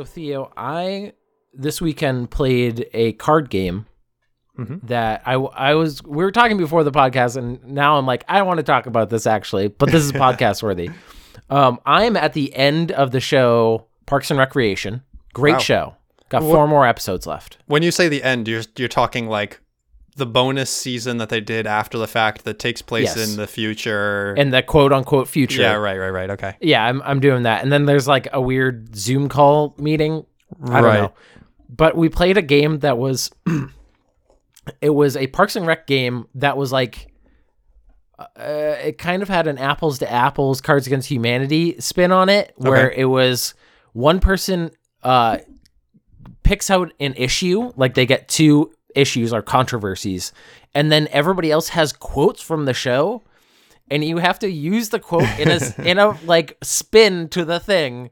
So Theo, I this weekend played a card game that I I was we were talking before the podcast, and now I'm like I want to talk about this actually, but this is podcast worthy. Um, I'm at the end of the show Parks and Recreation. Great Wow. show. Got four more episodes left. When you say the end, you're you're talking like the bonus season that they did after the fact that takes place Yes. in the future. In the quote unquote future. yeah, right, right, right. Okay. Yeah, I'm I'm doing that. And then there's like a weird Zoom call meeting. I don't Right. know. But we played a game that was it was a Parks and Rec game that was like uh, it kind of had an apples to apples Cards Against Humanity spin on it where Okay. it was one person uh picks out an issue, like they get two issues or controversies, and then everybody else has quotes from the show and you have to use the quote in a in a like spin to the thing.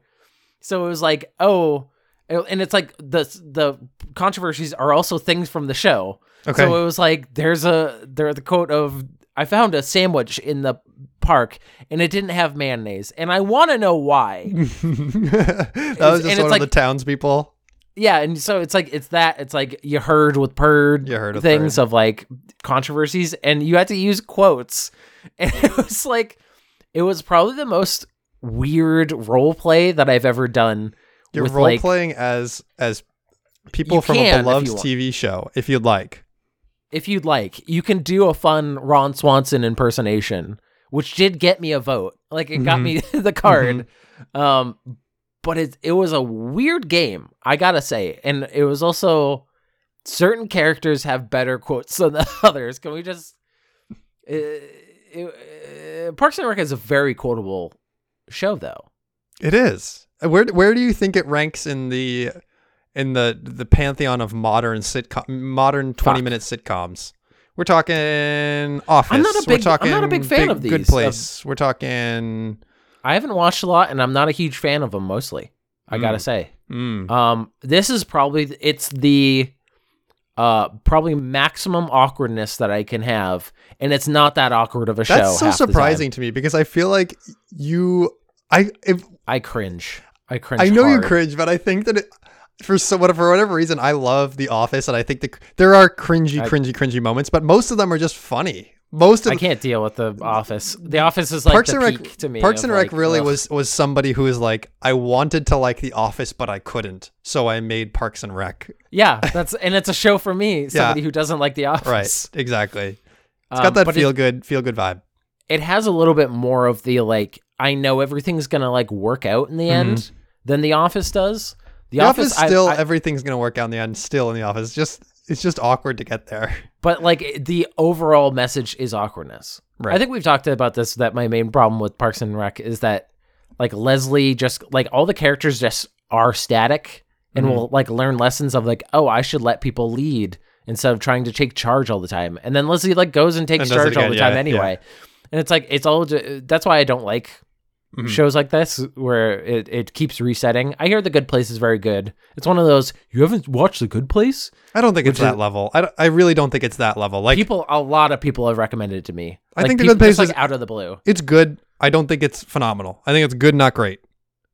So it was like, oh, oh, and it's like the the controversies are also things from the show. Okay. So it was like there's a there the quote of I found a sandwich in the park and it didn't have mayonnaise and I want to know why. that was just one of like- the townspeople. Yeah, and so it's like it's that it's like you heard with purd You heard things of like controversies and you had to use quotes and it was like it was probably the most weird role play that I've ever done. You're role like playing as as people from a beloved. TV show, if you'd like. if you'd like, you can do a fun Ron Swanson impersonation, which did get me a vote. Like it got me the card. Um, but it it was a weird game, I gotta say, and it was also certain characters have better quotes than the others. Can we just? Uh, it- uh, Parks and Rec is a very quotable show, though. It is. Uh, Where where do you think it ranks in the in the the pantheon of modern sitcom modern 20 minute sitcoms? We're talking Office. I'm not a We're big- I'm not a big fan of these. Good these, Place. We're talking I haven't watched a lot, and I'm not a huge fan of them. Mostly, I gotta say. mm, Um, this is probably it's the uh probably maximum awkwardness that I can have, and it's not that awkward of a show. That's so half the time. surprising to me because I feel like you I if I cringe. I cringe. I know you cringe, but I think that it, for so what for whatever reason I love The Office, and I think the, there are cringy, I- cringy, cringy moments, but most of them are just funny. Most of I can't deal with the Office. The Office is like Parks and Rec to me. Parks and Rec like, really ugh. was was somebody who was like I wanted to like The Office, but I couldn't, so I made Parks and Rec. Yeah, that's and it's a show for me. Somebody who doesn't like The Office. Right, exactly. It's Um, got that but it- feel good, feel good vibe. it has a little bit more of the like I know everything's gonna like work out in the end than The Office does. The, Mm-hmm. The, Office, I- still I- everything's gonna work out in the end. Still in The Office, just it's just awkward to get there. but like the overall message is awkwardness. Right. I think we've talked about this. That my main problem with Parks and Rec is that like Leslie just like all the characters just are static and Mm-hmm. will like learn lessons of like oh I should let people lead instead of trying to take charge all the time. And then Leslie like goes and takes And charge all again, the time yeah, anyway. And it's like it's all that's why I don't like Mhm. shows like this where it, it keeps resetting. I hear The Good Place is very good. It's one of those you haven't watched The Good Place? I don't think it's Which is- that level. I, I really don't think it's that level. Like people a lot of people have recommended it to me. I Like, think The people Good Place just, like is- out of the blue. it's good. I don't think it's phenomenal. I think it's good, not great.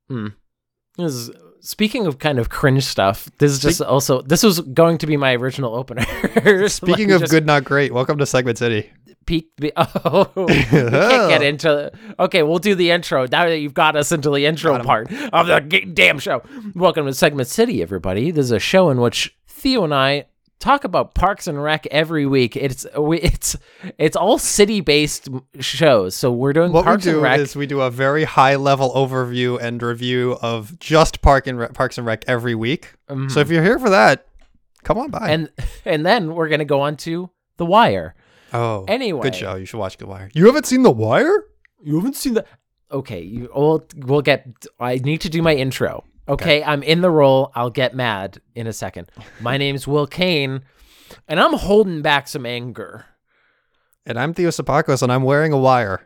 This is, speaking of kind of cringe stuff, this is just also this was going to be my original opener. Speaking Like, of good, not great, welcome to Segment City. peek. Be, oh, can't get into. Okay, we'll do the intro now that you've got us into the intro part of the g- damn show. Welcome to Segment City, everybody. This is a show in which Theo and I talk about Parks and Rec every week. It's it's it's all city based shows. So we're doing What Parks we and do Rec. is we do a very high level overview and review of just Park and Rec, Parks and Rec every week. Mm-hmm. So if you're here for that, Come on by. and and then we're gonna go on to The Wire. oh, Anyway, good show. You should watch The Wire. You haven't seen The Wire? You haven't seen that? Okay, you. We'll we'll get. I need to do my intro. Okay, I'm in the role. I'll get mad in a second. My name's Will Kane, and I'm holding back some anger. And I'm Theo Sapakos, and I'm wearing a wire,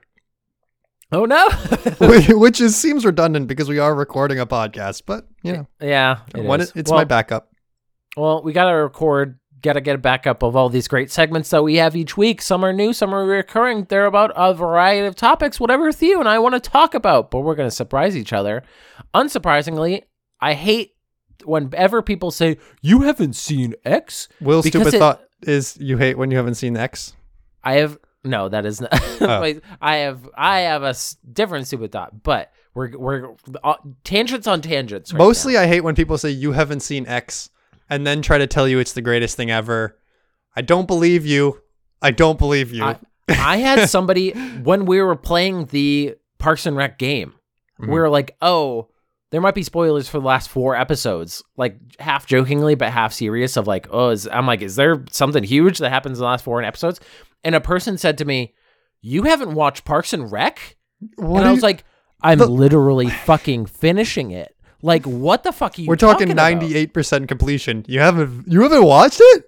Oh no! which is seems redundant because we are recording a podcast. But you know, yeah, it when it- it's well, my backup. Well, we gotta record. Gotta get a backup of all these great segments that we have each week. Some are new, some are recurring. They're about a variety of topics, whatever Theo and I want to talk about. But we're gonna surprise each other. Unsurprisingly, I hate whenever people say you haven't seen X. Will stupid it- thought is you hate when you haven't seen X. I have no. That is not. Oh. I have. I have a different stupid thought. But we're we're uh, tangents on tangents. Right Mostly, I hate when people say you haven't seen X, and then try to tell you it's the greatest thing ever. I don't believe you. I don't believe you. I, I had somebody when we were playing the Parks and Rec game. Mhm. We were like, oh. There might be spoilers for the last four episodes, like half jokingly but half serious. Of like, oh, is, I'm like, is there something huge that happens in the last four episodes? And a person said to me, "You haven't watched Parks and Rec?" What and I was you- like, I'm The- literally fucking finishing it. Like, what the fuck are you we're talking talking ninety-eight percent completion. You haven't you haven't watched it?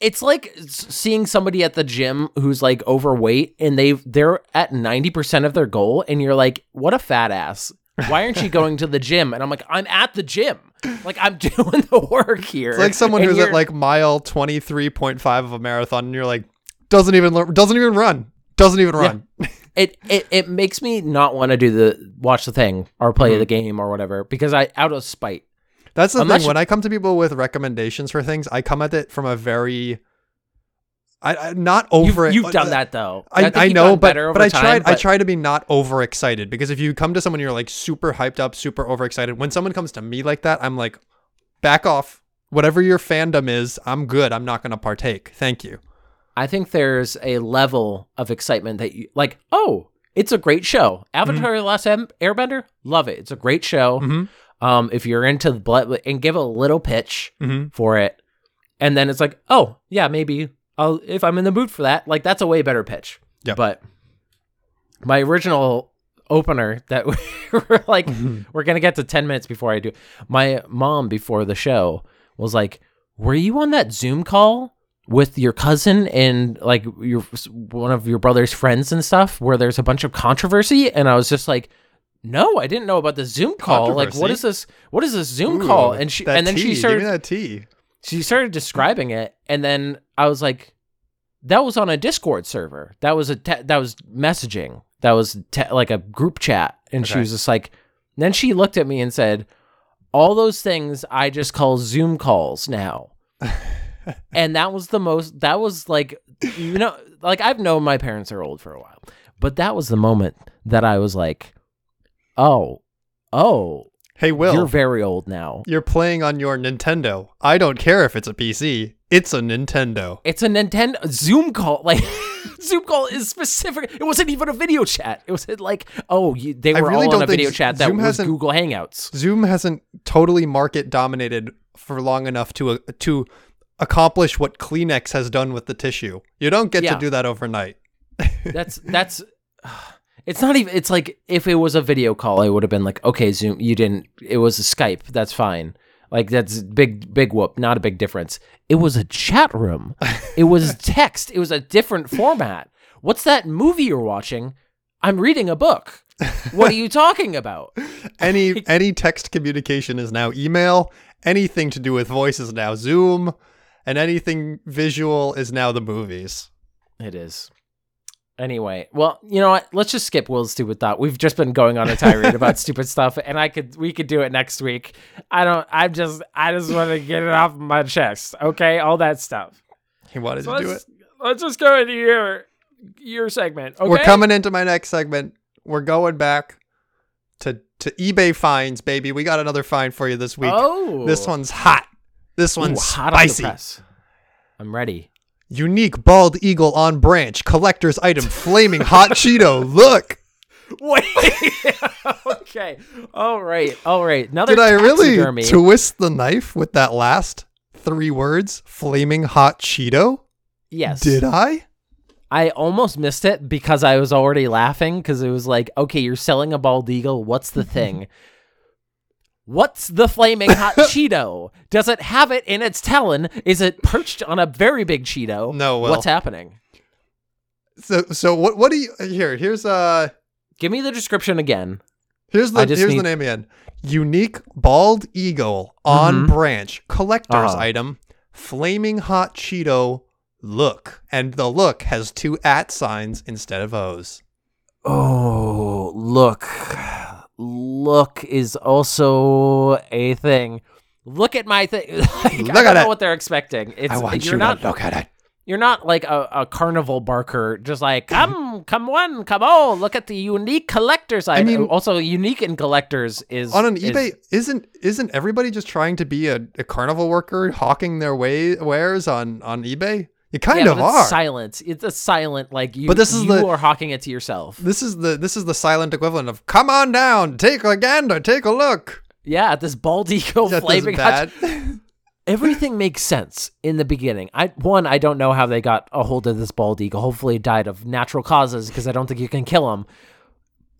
It's like seeing somebody at the gym who's like overweight and they they're at 90% of their goal and you're like, "What a fat ass. Why aren't you going to the gym?" And I'm like, "I'm at the gym. Like I'm doing the work here." It's like someone who's at like mile twenty-three point five of a marathon, and you're like, doesn't even lear- doesn't even run, doesn't even run. it it it makes me not want to do the watch the thing or play Mm-hmm. the game or whatever because I out of spite. That's the Unless thing. you- When I come to people with recommendations for things, I come at it from a very, I, I not You've, over. you've done that though. I, think I know, but better but I time, tried. I try to be not overexcited because if you come to someone you're like super hyped up, super overexcited. When someone comes to me like that, I'm like, back off. Whatever your fandom is, I'm good. I'm not going to partake. Thank you. I think there's a level of excitement that you like. Oh, it's a great show. Avatar: The Last Airbender, love it. It's a great show. Mhm. Um, if you're into the blood and give a little pitch Mhm. for it, and then it's like, oh yeah, maybe I'll if I'm in the mood for that. Like that's a way better pitch. Yep. But my original opener that we're like, we're gonna get to ten minutes before I do. My mom before the show was like, "Were you on that Zoom call with your cousin and like your one of your brother's friends and stuff where there's a bunch of controversy?" And I was just like. No, I didn't know about the Zoom call. Like, what is this? What is this Zoom call? And she, and then tea. she Give me that tea. she started describing it and then i was like that was on a discord server that was a te- that was messaging that was te- like a group chat and she was just like then she looked at me and said all those things i just call zoom calls now and that was the most that was like you know like i've known my parents are old for a while but that was the moment that i was like oh oh Hey, Will. you're very old now You're playing on your Nintendo. I don't care if it's a PC. It's a Nintendo. It's a Nintendo Zoom call. Like Zoom call is specific. It wasn't even a video chat. It was like, oh, you, they I were really all on a video chat that Zoom was hasn't- Google Hangouts. Zoom hasn't totally market dominated for long enough to uh, to accomplish what Kleenex has done with the tissue. You don't get Yeah. to do that overnight. That's that's. It's not even. It's like if it was a video call, I would have been like, okay, Zoom. You didn't. It was a Skype. That's fine. Like that's big, big whoop. Not a big difference. It was a chat room. It was text. It was a different format. What's that movie you're watching? I'm reading a book. What are you talking about? Any any text communication is now email. Anything to do with voice is now Zoom, and anything visual is now the movies. It is. Anyway, well, you know what? Let's just skip Will's stupid thought. We've just been going on a tirade about stupid stuff, and I could we could do it next week. I don't. I'm just. I just want to get it off my chest. Okay, all that stuff. He wanted So to do it. let's, let's just go into your your segment. Okay. We're coming into my next segment. We're going back to to eBay finds, baby. We got another find for you this week. Oh, This one's hot. This Ooh, one's hot off the spicy. press. I'm ready. Unique bald eagle on branch, collector's item, flaming hot Cheeto. Look, Wait. okay. All right. All right. Another did I really taxidermy. twist the knife with that last three words? Flaming hot Cheeto? Yes. Did I? I almost missed it because I was already laughing because it was like, okay, you're selling a bald eagle. What's the thing? What's the flaming hot Cheeto? Does it have it in its talon? Is it perched on a very big Cheeto? No, well- What's happening? So so what what do you here? Here's uh Give me the description again. here's the here's the name again. Unique bald eagle on Mhm. branch collector's Uh-huh. item. Flaming hot Cheeto look, and the look has two at signs instead of O's. Oh, look. Look is also a thing. Look at my thing. like, I Look don't know it. what they're expecting. It's I want you're you not to look at it. You're not like a, a carnival barker, just like come, come one, come oh, look at the unique collectors. I mean- also unique in collectors is On an is- eBay, isn't isn't everybody just trying to be a, a carnival worker hawking their way wares on on eBay? You kind yeah, of it's are. silent. It's a silent like you. But this is you the- are hawking it to yourself. This is the this is the silent equivalent of "Come on down, take a gander, take a look." Yeah, at this bald eagle That flaming hot. bad. Everything makes sense in the beginning. I one, I don't know how they got a hold of this bald eagle. Hopefully, it died of natural causes because I don't think you can kill him.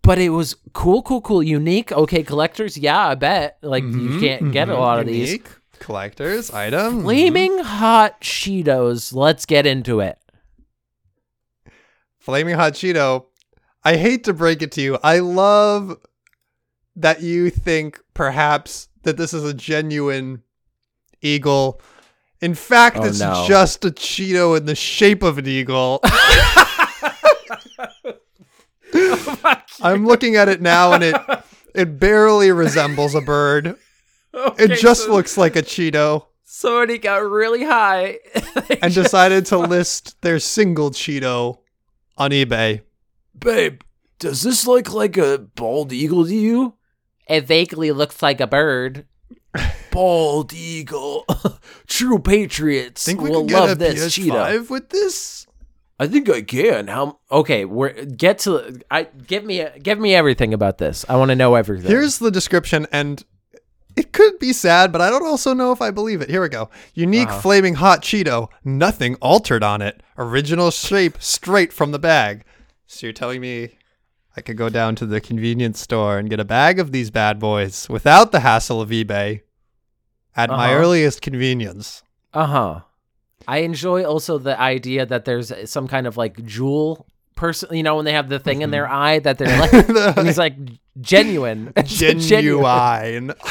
But it was cool, cool, cool, unique. Okay, collectors, yeah, I bet. Like you mm-hmm, can't get a mm-hmm. lot of these. Collectors item. Mm-hmm. Flaming hot Cheetos. Let's get into it. Flaming hot Cheeto. I hate to break it to you. I love that you think perhaps that this is a genuine eagle. In fact, Oh, it's no. just a Cheeto in the shape of an eagle. Oh I'm looking at it now and it it barely resembles a bird. It just looks like a Cheeto somebody got really high and decided to list their single Cheeto on eBay. Babe, does this look like a bald eagle to you? It vaguely looks like a bird. Bald eagle. True patriots Think we will can get love a this cheetah. PS5 with this? I think I can. How Okay, we're get to I give me give me everything about this. I want to know everything. Here's the description, and it could be sad, but I don't also know if I believe it. Here we go. Unique Uh-huh. flaming hot Cheeto, nothing altered on it. Original shape straight from the bag. So you're telling me I could go down to the convenience store and get a bag of these bad boys without the hassle of eBay at my Uh-huh. earliest convenience. Uh huh. I enjoy also the idea that there's some kind of like jewel person. You know, when they have the thing in their mm-hmm. eye that they're like, and it's like genuine, Genuine.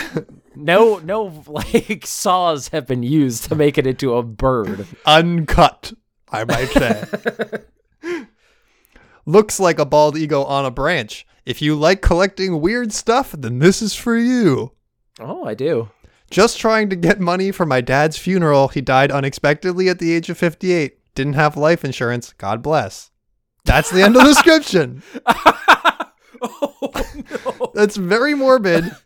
No, no, like saws have been used to make it into a bird. Uncut, I might say. Looks like a bald eagle on a branch. If you like collecting weird stuff, then this is for you. Oh, I do. Just trying to get money for my dad's funeral. He died unexpectedly at the age of 58. Didn't have life insurance. God bless. That's the end of the description. oh no! That's very morbid.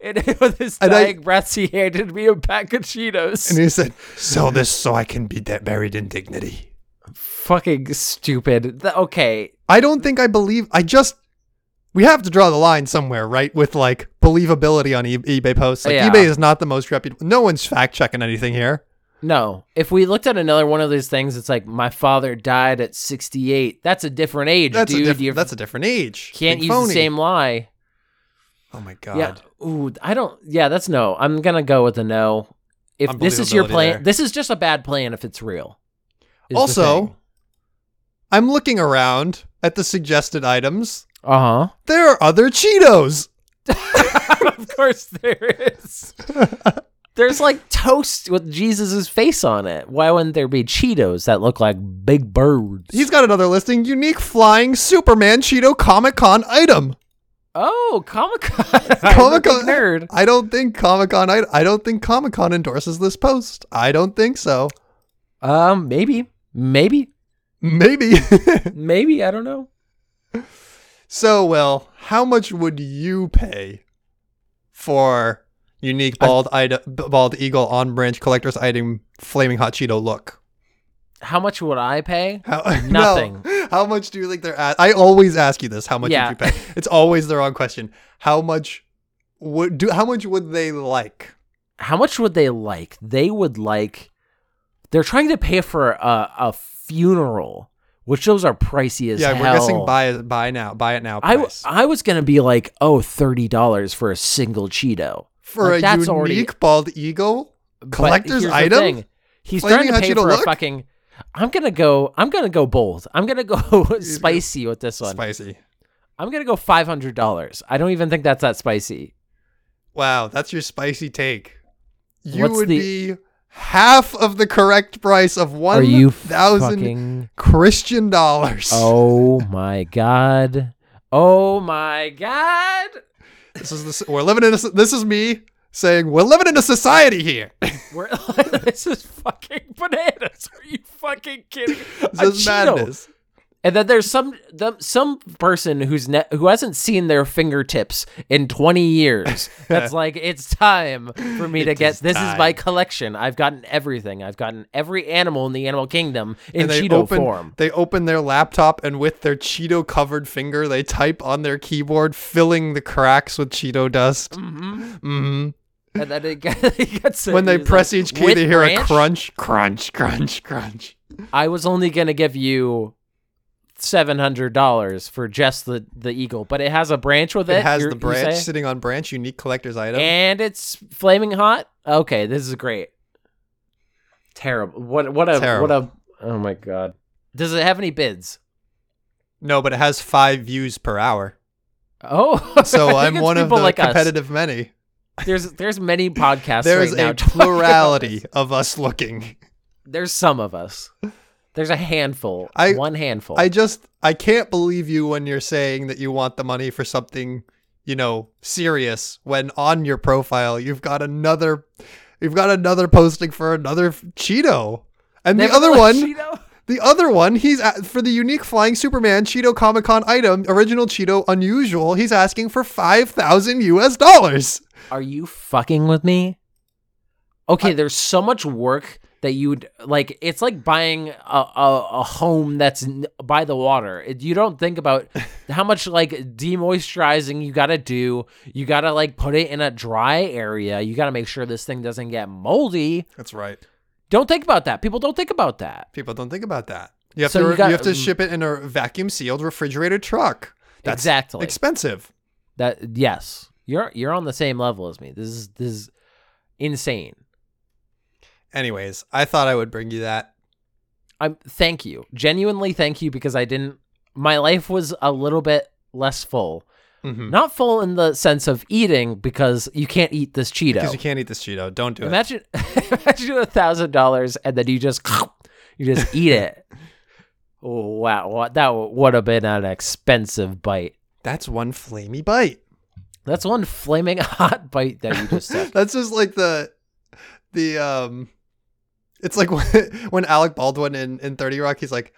And with his And I- dying breaths, he handed me a pack of Cheetos. And he said, Sell this so I can be de- buried in dignity. Fucking stupid. Th- Okay, I don't think I believe. I just. We have to draw the line somewhere, right? With like believability on e- eBay posts. Like Yeah. eBay is not the most reputable. No one's fact checking anything here. No. If we looked at another one of these things, it's like my father died at sixty-eight. That's a different age, That's dude. a diff- that's a different age. can't Big use phony. the same lie. Oh my god. Yeah. Ooh, I don't. Yeah, that's no. I'm gonna go with a no. If this is your plan, there. this is just a bad plan. If it's real. Also. I'm looking around at the suggested items. uh huh. There are other Cheetos. of course there is. There's like toast with Jesus' face on it. Why wouldn't there be Cheetos that look like big birds? He's got another listing: unique flying Superman Cheeto Comic Con item. oh Comic Con. Comic Con nerd. I don't think Comic Con. I, I don't think Comic Con endorses this post. I don't think so. Um, maybe, maybe, Maybe. maybe. I don't know. so, well, how much would you pay for unique bald item, bald eagle on branch collector's item flaming hot Cheeto look? How much would I pay? How, Nothing. No. How much do you think they're at? I always ask you this. How much Yeah. would you pay? It's always the wrong question. How much would do? How much would they like? how much would they like? They would like. They're trying to pay for a, a funeral, which those are pricey as yeah, hell. we're guessing buy buy now, buy it now I, price. I was gonna be like, oh, thirty dollars for a single Cheeto. For like, a unique already- bald eagle collector's item. He's Flaming trying to pay for a fucking. I'm gonna go. I'm gonna go bold. I'm gonna go spicy with this one. Spicy. I'm gonna go five hundred dollars. I don't even think that's that spicy. Wow, that's your spicy take. You What's would the- be half of the correct price of one thousand fucking? Christian dollars. Oh my god! Oh my god! This is the, we're living in. A, this is me saying we're living in a society here. We're, this is fucking bananas. Are you fucking kidding? this A is Cheeto. madness. And then there's some them, some person who's ne- who hasn't seen their fingertips in 20 years. That's like it's time for me to get is this is my collection. I've gotten everything. I've gotten every animal in the animal kingdom in Cheeto open, form. They open their laptop and with their Cheeto covered finger, they type on their keyboard, filling the cracks with Cheeto dust. hmm hmm And then it, it gets When they press like, each key, they hear a crunch, crunch, crunch, crunch. I was only gonna give you seven hundred dollars for just the the eagle, but it has a branch with it. It has the branch sitting on branch, unique collector's item. and it's flaming hot. Okay, this is great. Terrible. What what a Terrible. what a oh my god. Does it have any bids? no, but it has five views per hour. Oh, So I'm one of the like us. competitive many. There's there's many podcasts. There's right now a plurality of us looking. There's some of us. There's a handful. I- one handful. I just I can't believe you when you're saying that you want the money for something, you know, serious when on your profile you've got another you've got another posting for another Cheeto. And the other one, Cheeto- the other one, he's at, for the unique flying Superman Cheeto Comic Con item, original Cheeto unusual, he's asking for 5,000 US dollars. Are you fucking with me? Okay, there's so much work that you'd like. It's like buying a, a, a home that's n- by the water. It, you don't think about how much like demoisturizing you got to do. You got to like put it in a dry area. You got to make sure this thing doesn't get moldy. That's right. Don't think about that. People don't think about that. People don't think about that. You have So to you you, have to ship it in a vacuum sealed refrigerated truck. That's exactly. expensive. that yes, you're you're on the same level as me. This is this is insane. Anyways, I thought I would bring you that. I'm thank you. Genuinely thank you because I didn't my life was a little bit less full. Mhm. Not full in the sense of eating because you can't eat this Cheeto. Because you can't eat this Cheeto. Don't do it. imagine imagine a thousand dollars and then you just you just eat it. Oh, wow, what that would have been an expensive bite. That's one flamey bite. That's one flaming hot bite that you just took. That's just like the the um it's like when, Alec Baldwin in, in 30 Rock he's like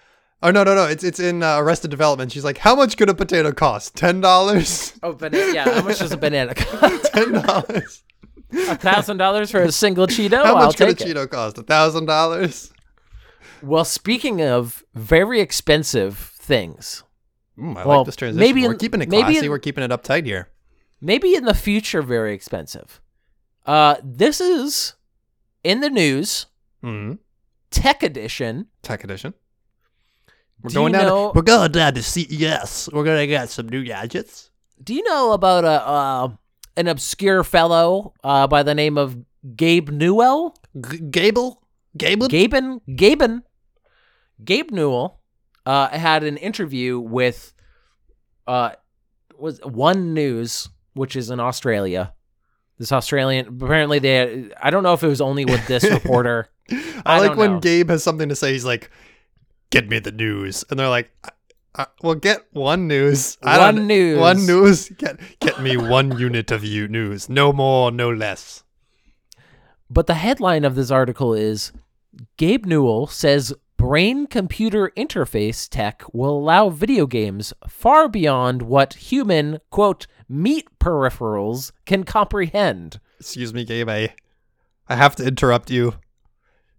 Oh no no no! It's it's in uh, Arrested Development. She's like, "How much could a potato cost? Ten dollars? Oh, banana! Yeah, how much does a banana cost? Ten dollars? A thousand dollars for a single Cheeto? How I'll much could a it. Cheeto cost? A thousand dollars? Well, speaking of very expensive things, Mm, I Well, like this transition. maybe We're keeping it classy. in- We're keeping it uptight here. maybe in the future very expensive. Uh, this is in the news, hmm tech edition. Tech edition. We're Do going down. know- to, we're going down to CES. We're gonna get some new gadgets. Do you know about a uh, an obscure fellow uh, by the name of Gabe Newell? G- Gable, Gable. Gaben Gaben Gabe Newell uh, had an interview with uh was One News, which is in Australia. This Australian apparently they I don't know if it was only with this reporter. I, I like when know. Gabe has something to say. He's like, "Get me the news," and they're like, "Uh, uh, "Well, get one news. I One news. One news. Get get me one unit of you news. No more, no less." But the headline of this article is Gabe Newell says brain computer interface tech will allow video games far beyond what human, quote, meat peripherals can comprehend. Excuse me, Gabe. I I have to interrupt you.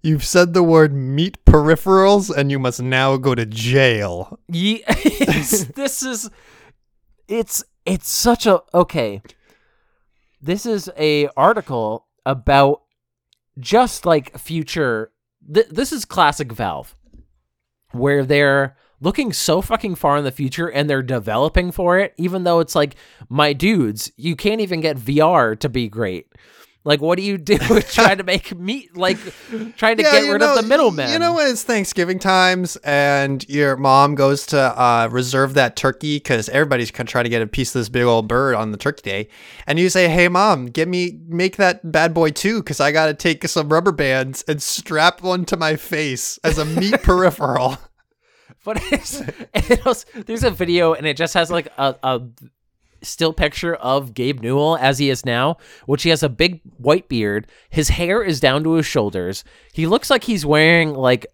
You've said the word meat peripherals, and you must now go to jail. Ye- this is it's it's such a okay. This is a article about just like future. Th- this is classic Valve, where they're looking so fucking far in the future and they're developing for it, even though it's like, my dudes, you can't even get VR to be great. Like, what do you do with trying to make meat, like, trying to get rid know- of the middleman? You know when it's Thanksgiving times and your mom goes to uh, reserve that turkey because everybody's gonna try to get a piece of this big old bird on the turkey day, and you say, "Hey, mom, get me make that bad boy too, because I gotta take some rubber bands and strap one to my face as a meat peripheral." But it's, it was, there's a video and it just has like a, a still picture of Gabe Newell as he is now, which he has a big white beard. His hair is down to his shoulders. He looks like he's wearing like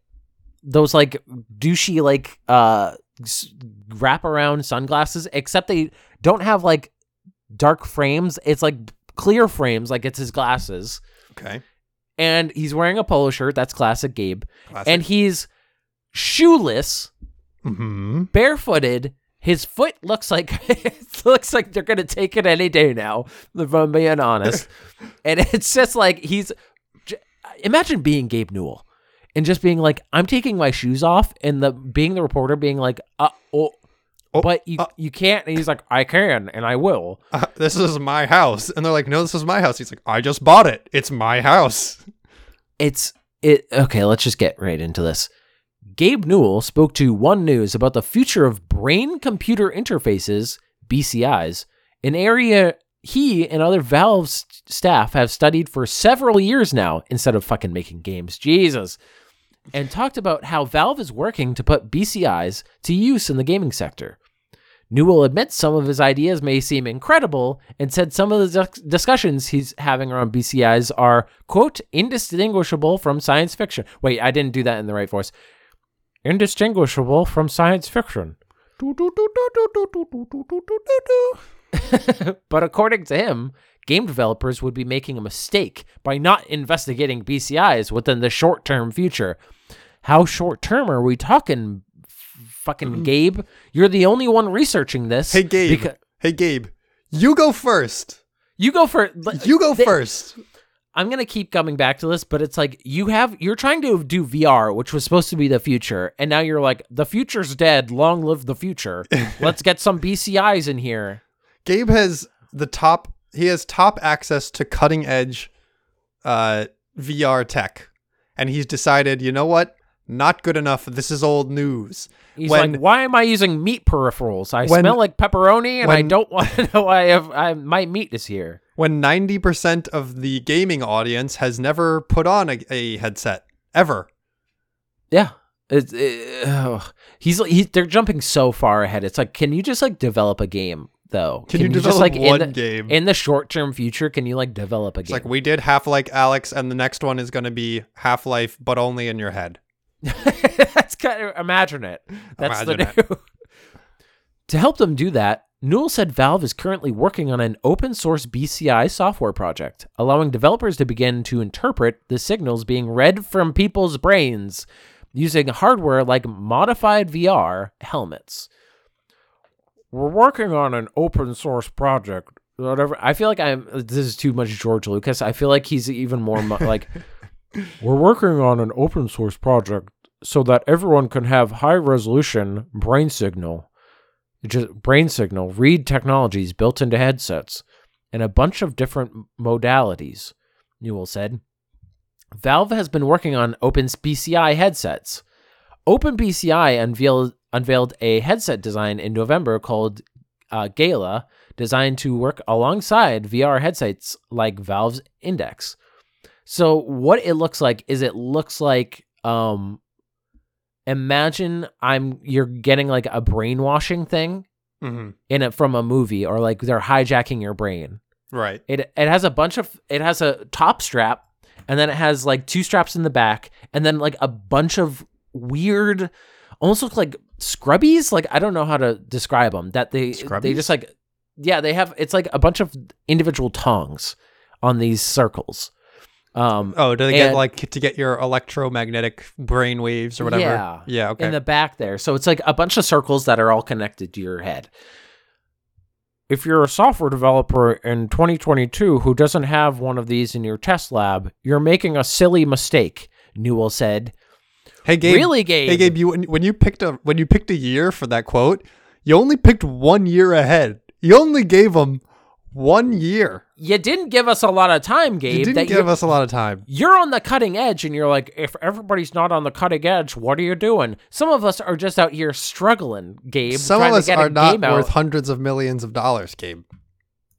those like douchey like uh wrap around sunglasses, except they don't have like dark frames. It's like clear frames, like it's his glasses. Okay. And he's wearing a polo shirt. That's classic Gabe. Classic. And he's shoeless hmm barefooted. His foot looks like it looks like they're gonna take it any day now. If I'm being honest, and it's just like he's. Imagine being Gabe Newell and just being like, "I'm taking my shoes off," and the being the reporter being like, "Uh oh." Oh, but you uh. you can't, and he's like, "I can, and I will." Uh, this is my house, and they're like, "No, this is my house." He's like, "I just bought it. It's my house." it's it okay let's just get right into this gabe newell spoke to one news about the future of brain computer interfaces bcis an area he and other valve staff have studied for several years now instead of fucking making games jesus and talked about how valve is working to put bcis to use in the gaming sector Newell admits some of his ideas may seem incredible and said some of the discussions he's having around BCIs are, quote, indistinguishable from science fiction. Wait, I didn't do that in the right voice. Indistinguishable from science fiction. but according to him, game developers would be making a mistake by not investigating BCIs within the short term future. How short term are we talking, f- fucking mm. Gabe? You're the only one researching this. Hey, Gabe. beca- hey, Gabe. You go first. you go for. You go they- first. I'm gonna keep coming back to this, but it's like you have you're trying to do VR, which was supposed to be the future, and now you're like the future's dead. Long live the future. Let's get some BCIs in here. Gabe has the top. He has top access to cutting edge uh, VR tech, and he's decided, you know what? Not good enough. This is old news. He's When- like, why am I using meat peripherals? I When- smell like pepperoni, and I don't want to know I have I, my meat is here. When ninety percent of the gaming audience has never put on a, a headset ever. Yeah. It's it, ugh. he's he, they're jumping so far ahead. It's like, can you just like develop a game though? Can, you just develop like one in the, game? in the short term future? Can you like develop a it's game? like we did Half-Life: Alyx, and the next one is going to be Half Life, but only in your head. That's kind of imagine it. That's Imagine the new. to help them do that, Newell said Valve is currently working on an open source BCI software project, allowing developers to begin to interpret the signals being read from people's brains using hardware like modified VR helmets. We're working on an open source project. Whatever. I feel like I'm. This is too much George Lucas. I feel like he's even more mo- like. We're working on an open source project so that everyone can have high resolution brain signal, just brain signal read technologies built into headsets, and a bunch of different modalities. Newell said. Valve has been working on OpenBCI headsets. OpenBCI unveiled unveiled a headset design in November called uh, Galea, designed to work alongside VR headsets like Valve's Index. So what it looks like is it looks like um imagine I'm you're getting like a brainwashing thing Mm-hmm. in it from a movie or like they're hijacking your brain. Right. It it has a bunch of it has a top strap and then it has like two straps in the back and then like a bunch of weird almost look like scrubbies like I don't know how to describe them that they they just like yeah they have it's like a bunch of individual tongs on these circles. Um Oh, do they get like to get your electromagnetic brain waves or whatever? Yeah. Yeah. Okay. in the back there. So it's like a bunch of circles that are all connected to your head. if you're a software developer in 2022 who doesn't have one of these in your test lab, you're making a silly mistake, Newell said. Hey Gabe. Really, Gabe? Hey Gabe, you when- you picked a when you picked a year for that quote, you only picked one year ahead. You only gave him one year. You didn't give us a lot of time, Gabe. You didn't give us a lot of time. you're on the cutting edge and you're like, if everybody's not on the cutting edge, what are you doing? Some of us are just out here struggling, Gabe. Some of us to get are not out. worth hundreds of millions of dollars, Gabe.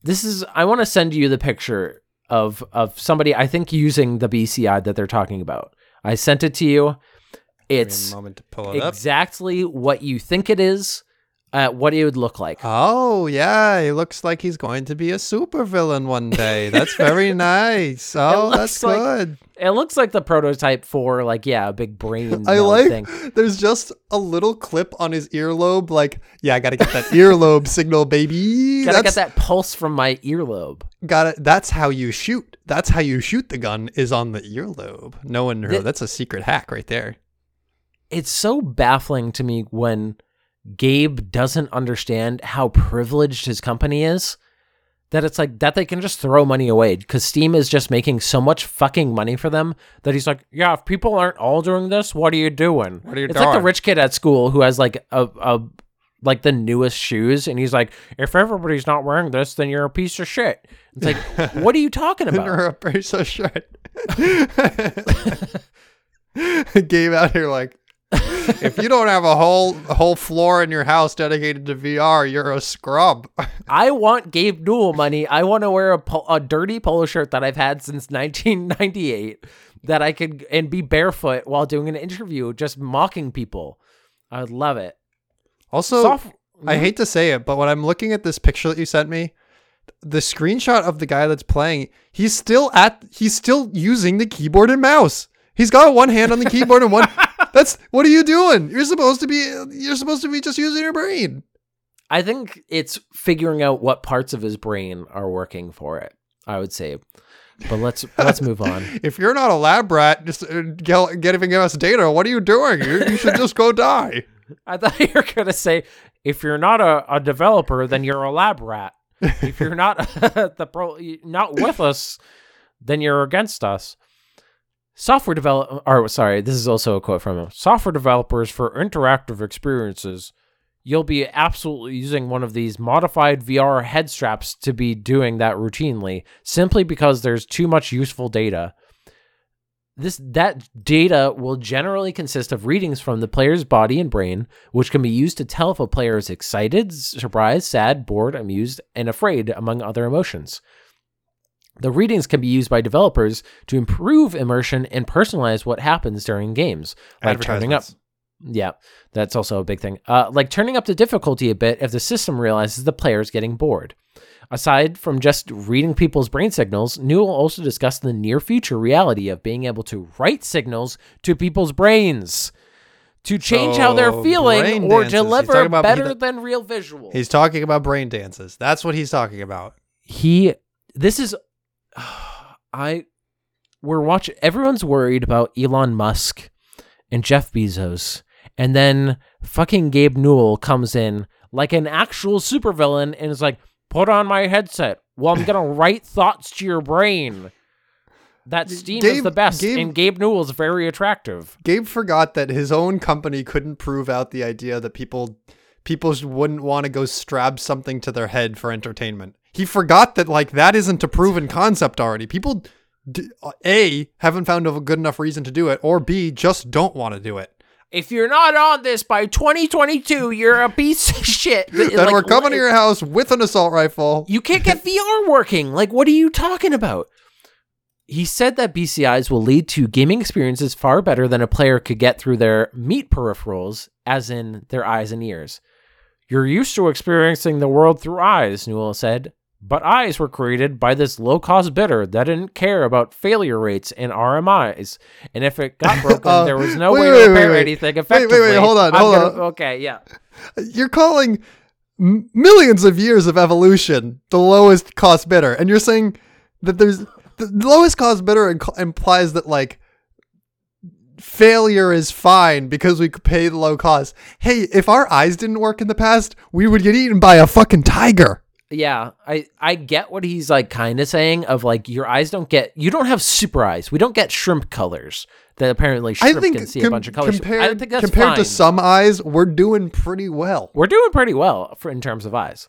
this is I want to send you the picture of of somebody I think using the BCI that they're talking about. I sent it to you. It's moment to pull it up. exactly what you think it is, uh, what it would look like. Oh yeah, he looks like he's going to be a supervillain one day. That's very nice. Oh, that's like- good. It looks like the prototype for like yeah, a big brain. I like. thing. There's just a little clip on his earlobe. Like, yeah, I gotta get that earlobe signal, baby. Gotta that's, get that pulse from my earlobe. Got it. That's how you shoot. That's how you shoot the gun. Is on the earlobe. No one knows. That's a secret hack right there. It's so baffling to me when Gabe doesn't understand how privileged his company is. That it's like that they can just throw money away because Steam is just making so much fucking money for them that he's like, yeah, if people aren't all doing this, what are you doing? What are you it's like the rich kid at school who has like a, a like the newest shoes, and he's like, if everybody's not wearing this, then you're a piece of shit. It's like, what are you talking about? You're a piece of shit. Gabe out here like, if you don't have a whole a whole floor in your house dedicated to VR, you're a scrub. I want Gabe Newell money. I want to wear a, po- a dirty polo shirt that I've had since 1998 that I could and be barefoot while doing an interview, just mocking people. I would love it. Also, Soft- I mm-hmm. hate to say it, but when I'm looking at this picture that you sent me, the screenshot of the guy that's playing, he's still at he's still using the keyboard and mouse. He's got one hand on the keyboard and one That's what are you doing? You're supposed to be you're supposed to be just using your brain. I think it's figuring out what parts of his brain are working for it. I would say, but let's let's move on. If you're not a lab rat, just uh, get, giving us data, what are you doing? You, you should just go die. I thought you were gonna say, if you're not a, a developer, then you're a lab rat. If you're not the pro, not with us, then you're against us. Software develop, or sorry, this is also a quote from him. Software developers for interactive experiences, you'll be absolutely using one of these modified VR head straps to be doing that routinely, simply because there's too much useful data this that data will generally consist of readings from the player's body and brain which can be used to tell if a player is excited surprised sad bored amused and afraid among other emotions the readings can be used by developers to improve immersion and personalize what happens during games like turning up yeah, that's also a big thing. Uh, like turning up the difficulty a bit if the system realizes the player is getting bored. Aside from just reading people's brain signals, Newell also discussed the near future reality of being able to write signals to people's brains to change how they're feeling or. Deliver about- better he- than real visual. He's talking about brain dances. That's what he's talking about. he this is I we're watching everyone's worried about Elon Musk and Jeff Bezos. And then fucking Gabe Newell comes in like an actual supervillain and is like put on my headset. Well I'm going to write thoughts to your brain. That Steam is the best Gabe- and Gabe Newell's very attractive. Gabe forgot that his own company couldn't prove out the idea that people people wouldn't want to go strap something to their head for entertainment. He forgot that like that isn't a proven concept already. People d- a haven't found a good enough reason to do it, or b just don't want to do it. if you're not on this by 2022 you're a piece of shit Then Like, we're coming what- to your house with an assault rifle. You can't get VR working. Like, what are you talking about? He said that BCIs will lead to gaming experiences far better than a player could get through their meat peripherals, as in their eyes and ears. You're used to experiencing the world through eyes, Newell said, but eyes were created by this low cost bidder that didn't care about failure rates and RMAs. And if it got broken, Uh, there was no wait, way wait, to wait, repair wait. anything Wait, wait, wait, effectively. hold on, I'm hold gonna- on. Okay, yeah. You're calling m- millions of years of evolution the lowest cost bidder, and you're saying that there's the lowest cost bidder inc- implies that like failure is fine because we could pay the low cost. Hey, if our eyes didn't work in the past, we would get eaten by a fucking tiger. Yeah, I I get what he's like kind of saying of like your eyes don't get you don't have super eyes. We don't get shrimp colors that apparently I shrimp think can see com- a bunch of colors. compared, I think that's compared to some eyes, we're doing pretty well. we're doing pretty well for in terms of eyes.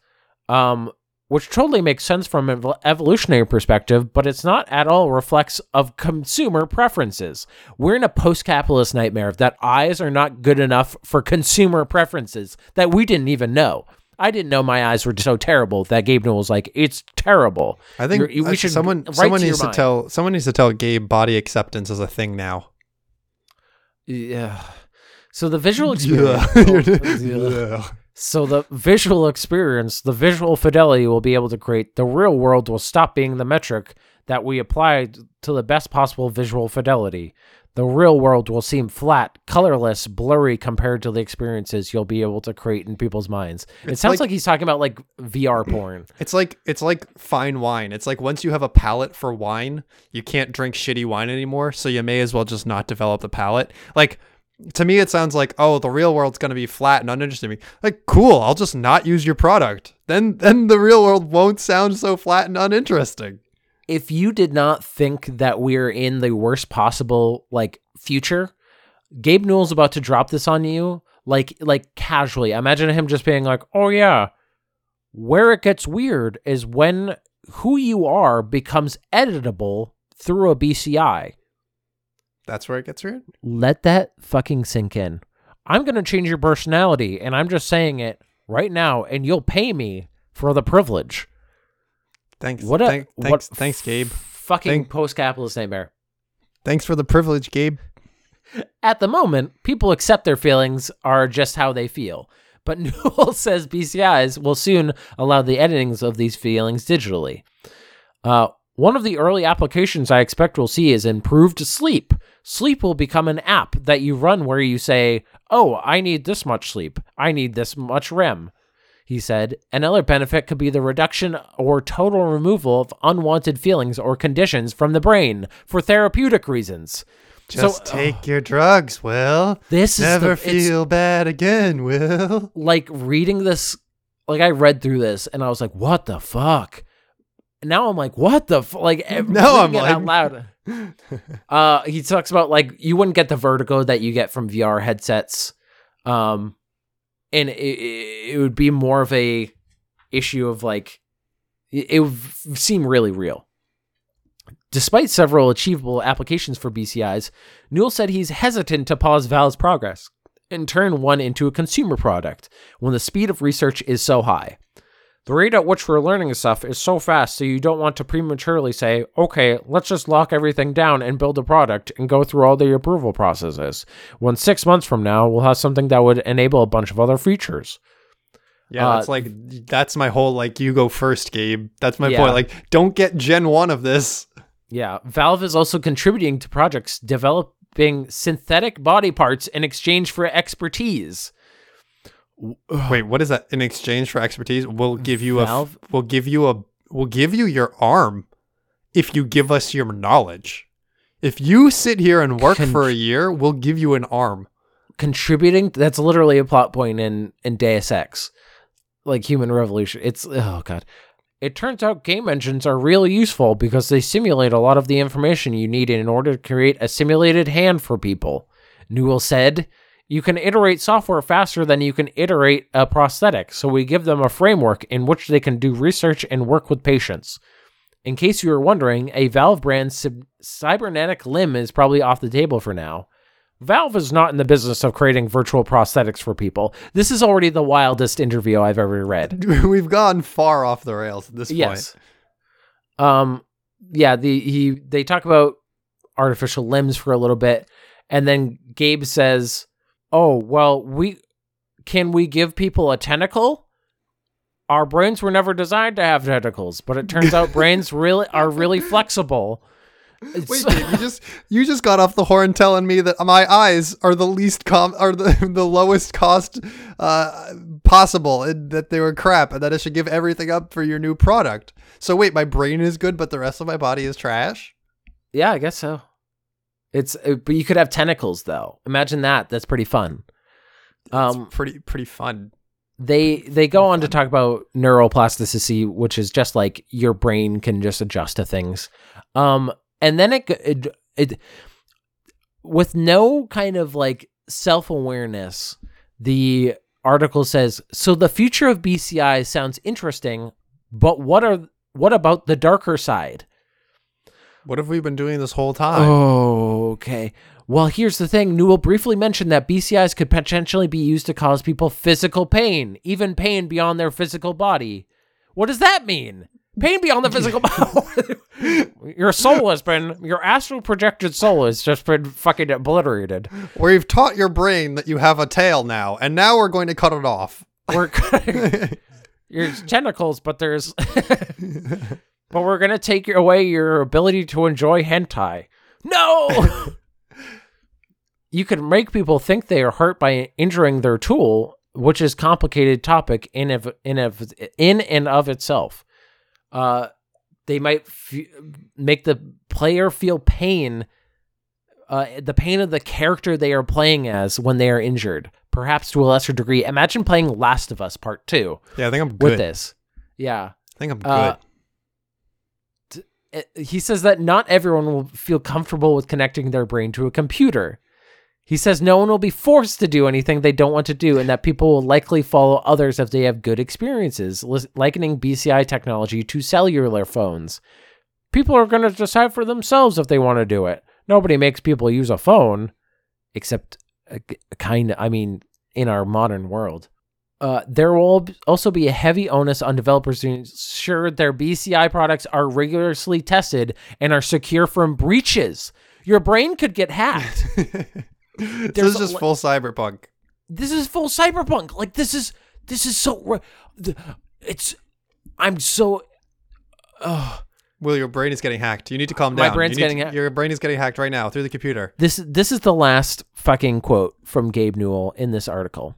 Um which totally makes sense from an evolutionary perspective, but it's not at all reflects of consumer preferences. We're in a post-capitalist nightmare that eyes are not good enough for consumer preferences that we didn't even know. I didn't know my eyes were so terrible that Gabe Newell was like, "It's terrible." I think You're- we uh, should someone someone to needs to mind. tell someone needs to tell Gabe body acceptance is a thing now. Yeah. So the visual experience. Yeah. So the visual experience, the visual fidelity we'll be able to create, the real world will stop being the metric that we apply to the best possible visual fidelity. The real world will seem flat, colorless, blurry compared to the experiences you'll be able to create in people's minds. It It's sounds like- like, he's talking about like VR mm-hmm. porn. It's like it's like fine wine. It's like once you have a palate for wine, you can't drink shitty wine anymore, so you may as well just not develop the palate. Like to me it sounds like, "Oh, the real world's going to be flat and uninteresting." me Like, "Cool, I'll just not use your product." Then then the real world won't sound so flat and uninteresting. If you did not think that we're in the worst possible like future, Gabe Newell's about to drop this on you like like casually. Imagine him just being like, "Oh yeah." Where it gets weird is when who you are becomes editable through a BCI. That's where it gets weird. Let that fucking sink in. I'm going to change your personality and I'm just saying it right now and you'll pay me for the privilege. Thanks. What a thank- what thanks, thanks, Gabe. Fucking Thank- post-capitalist nightmare. Thanks for the privilege, Gabe. At the moment, people accept their feelings are just how they feel. But Newell says BCIs will soon allow the editings of these feelings digitally. Uh, one of the early applications I expect we'll see is improved sleep. Sleep will become an app that you run where you say, Oh, I need this much sleep. I need this much REM. He said, Another benefit could be the reduction or total removal of unwanted feelings or conditions from the brain for therapeutic reasons. Just So- take your drugs, Will. This is Never the, feel bad again, Will. like reading this like I read through this and I was like, what the fuck? Now I'm like, what the f-? like No, I'm it out loud. uh he talks about like you wouldn't get the vertigo that you get from VR headsets. Um and it, it, would be more of a issue of like it would seem really real. Despite several achievable applications for BCIs, Newell said he's hesitant to pause Valve's progress and turn one into a consumer product when the speed of research is so high. The rate at which we're learning stuff is so fast, so you don't want to prematurely say, okay, let's just lock everything down and build a product and go through all the approval processes. When six months from now, we'll have something that would enable a bunch of other features. Yeah, Uh, that's like that's my whole like you go first, Gabe. That's my Yeah. point. Like, don't get Gen one of this. Yeah, Valve is also contributing to projects developing synthetic body parts in exchange for expertise. Wait, what is that? In exchange for expertise, we'll give you Valve? a we'll give you a we'll give you your arm if you give us your knowledge. If you sit here and work Con- for a year, we'll give you an arm. contributing that's literally a plot point in in Deus Ex like human revolution it's oh god it turns out game engines are really useful because they simulate a lot of the information you need in order to create a simulated hand for people newell said you can iterate software faster than you can iterate a prosthetic so we give them a framework in which they can do research and work with patients in case you were wondering a valve brand cyb- cybernetic limb is probably off the table for now Valve is not in the business of creating virtual prosthetics for people. This is already the wildest interview I've ever read. We've gone far off the rails at this point. Yes. Um yeah, the he they talk about artificial limbs for a little bit and then Gabe says, "Oh, well, we can we give people a tentacle?" Our brains were never designed to have tentacles, but it turns out brains really are really flexible. Wait, you just you just got off the horn telling me that my eyes are the least com are the the lowest cost uh possible and that they were crap and that I should give everything up for your new product. So wait, my brain is good, but the rest of my body is trash. Yeah, I guess so. It's uh, but you could have tentacles though. Imagine that. That's pretty fun. It's Um pretty pretty fun. they they go on to talk about neuroplasticity, which is just like your brain can just adjust to things. Um, and then it it, it with no kind of like self awareness, the article says so the future of BCI sounds interesting, but what are what about the darker side? What have we been doing this whole time? Oh, okay. Well, here's the thing. Newell briefly mentioned that BCIs could potentially be used to cause people physical pain, even pain beyond their physical body. What does that mean? Pain beyond the physical body. your soul has been, your astral projected soul has just been fucking obliterated. We've taught your brain that you have a tail now, and now we're going to cut it off. We're cutting your tentacles, but there's, but we're gonna take away your ability to enjoy hentai. No. you can make people think they are hurt by injuring their tool, which is complicated topic in of, in of, in and of itself. Uh, they might f- make the player feel pain, uh, the pain of the character they are playing as when they are injured, perhaps to a lesser degree. Imagine playing Last of Us Part Two Yeah, I think I'm with good. this. Yeah. I think I'm good. Uh, uh, Uh, he says that not everyone will feel comfortable with connecting their brain to a computer. He says no one will be forced to do anything they don't want to do, and that people will likely follow others if they have good experiences, likening BCI technology to cellular phones. People are going to decide for themselves if they want to do it. Nobody makes people use a phone, except uh, a, a kind of, I mean, in our modern world. Uh, there will also be a heavy onus on developers to ensure their BCI products are rigorously tested and are secure from breaches. Your brain could get hacked. this is a full cyberpunk. this is full cyberpunk. Like this is this is so. It's. I'm so. Uh, Will, your brain is getting hacked. You need to calm down. My brain's getting to- hacked. Your brain is getting hacked right now through the computer. this this is the last fucking quote from Gabe Newell in this article.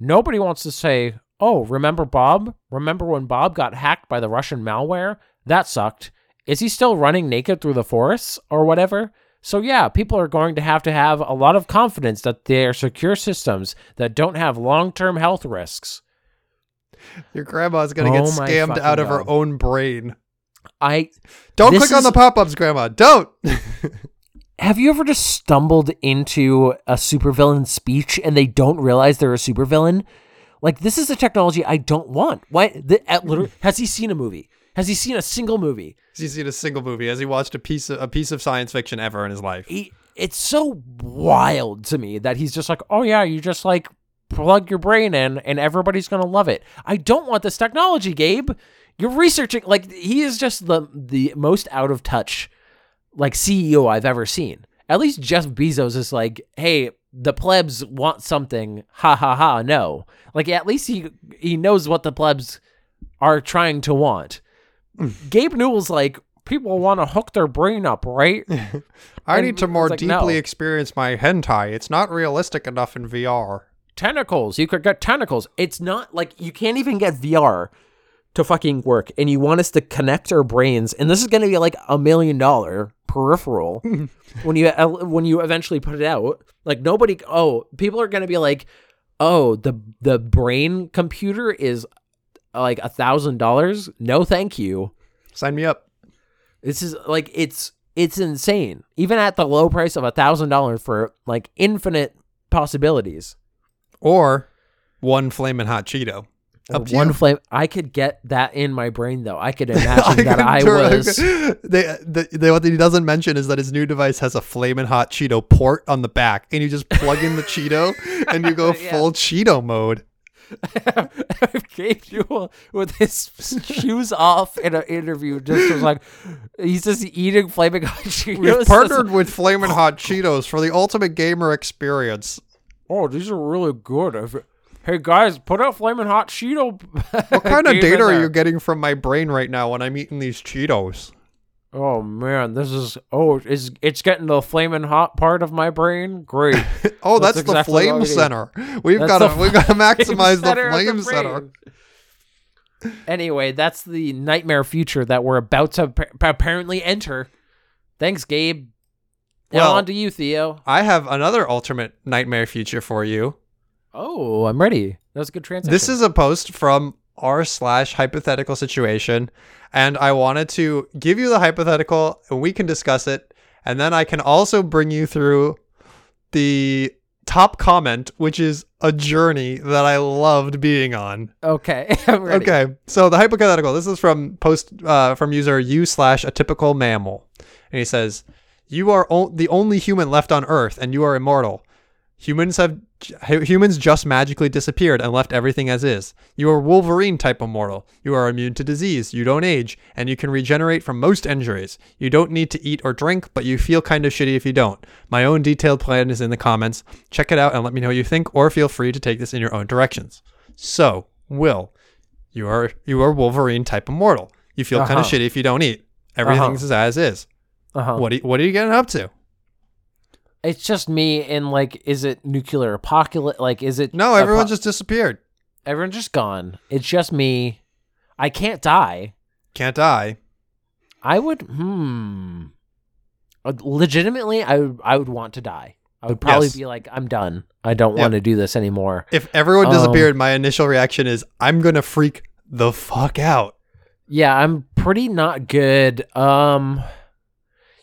Nobody wants to say, "Oh, remember Bob? Remember when Bob got hacked by the Russian malware? That sucked. Is he still running naked through the forests or whatever?" So yeah, people are going to have to have a lot of confidence that they're secure systems that don't have long-term health risks. Your grandma's gonna Oh get scammed out of her own brain. I Don't click on the pop-ups, grandma. Don't. Have you ever just stumbled into a supervillain speech and they don't realize they're a supervillain? Like this is a technology I don't want. Why? The, at literally, has he seen a movie? Has he seen a single movie? Has he seen a single movie? Has he watched a piece of a piece of science fiction ever in his life? He, it's so wild to me that he's just like, oh yeah, you just like plug your brain in and everybody's gonna love it. I don't want this technology, Gabe. You're researching like he is just the the most out of touch like CEO I've ever seen. At least Jeff Bezos is like, hey, the plebs want something. Ha ha ha. No, like at least he he knows what the plebs are trying to want. Gabe Newell's like, people want to hook their brain up, right? I And need to more like, deeply no. experience my hentai. It's not realistic enough in VR. tentacles. You could get tentacles. It's not like you can't even get VR to fucking work, and you want us to connect our brains, and this is going to be like a million dollar peripheral when you uh, when you eventually put it out. Like nobody. Oh, people are going to be like, oh, the the brain computer is uh, like a thousand dollars. No, thank you. Sign me up. This is like it's it's insane. Even at the low price of a thousand dollars for like infinite possibilities. Or one flaming hot Cheeto. Up to one you. flame. I could get that in my brain though. I could imagine that I could- was. They, the, the, what he doesn't mention is that his new device has a flaming hot Cheeto port on the back, and you just plug in the Cheeto, and you go Yeah. full Cheeto mode. Gabe Newell with his shoes off in an interview just was like, he's just eating flaming hot Cheetos. We've partnered with flaming Hot Cheetos for the ultimate gamer experience. Oh, these are really good. If- Hey guys, put a flaming hot Cheeto. What kind of data are you getting from my brain right now when I'm eating these Cheetos? Oh man, this is oh, is it's getting the flaming hot part of my brain? Great. Oh, That's that's, exactly the flame what we need. center. We've got to we've got to maximize the flame the center. Anyway, that's the nightmare future that we're about to appa- apparently enter. Thanks, Gabe. Now Well- on to you, Theo. I have another ultimate nightmare future for you. Oh, I'm ready. That was a good transition. This is a post from r slash hypothetical situation, and I wanted to give you the hypothetical, and we can discuss it, and then I can also bring you through the top comment, which is a journey that I loved being on. okay. I'm ready. Okay, so the hypothetical. This is from post uh, from user u slash a typical mammal, and he says, "You are o- the only human left on Earth, and you are immortal. Humans have humans just magically disappeared and left everything as is. You are Wolverine type immortal. You are immune to disease. You don't age, and you can regenerate from most injuries. You don't need to eat or drink, but you feel kind of shitty if you don't. My own detailed plan is in the comments. Check it out and let me know what you think, or feel free to take this in your own directions. So, Will, you are you are Wolverine type immortal. You feel kind of Uh-huh. shitty if you don't eat. Everything's as is. Uh-huh. What are you, what are you getting up to? It's just me and like, is it nuclear apocalypse? Like, is it No, everyone apo- just disappeared. everyone's just gone. It's just me. I can't die. Can't die. I would. Hmm. Uh, Legitimately, I would. I would want to die. I would probably Yes. be like, I'm done. I don't want to do this anymore. If everyone Um, disappeared, my initial reaction is I'm gonna freak the fuck out. Yeah, I'm pretty not good. Um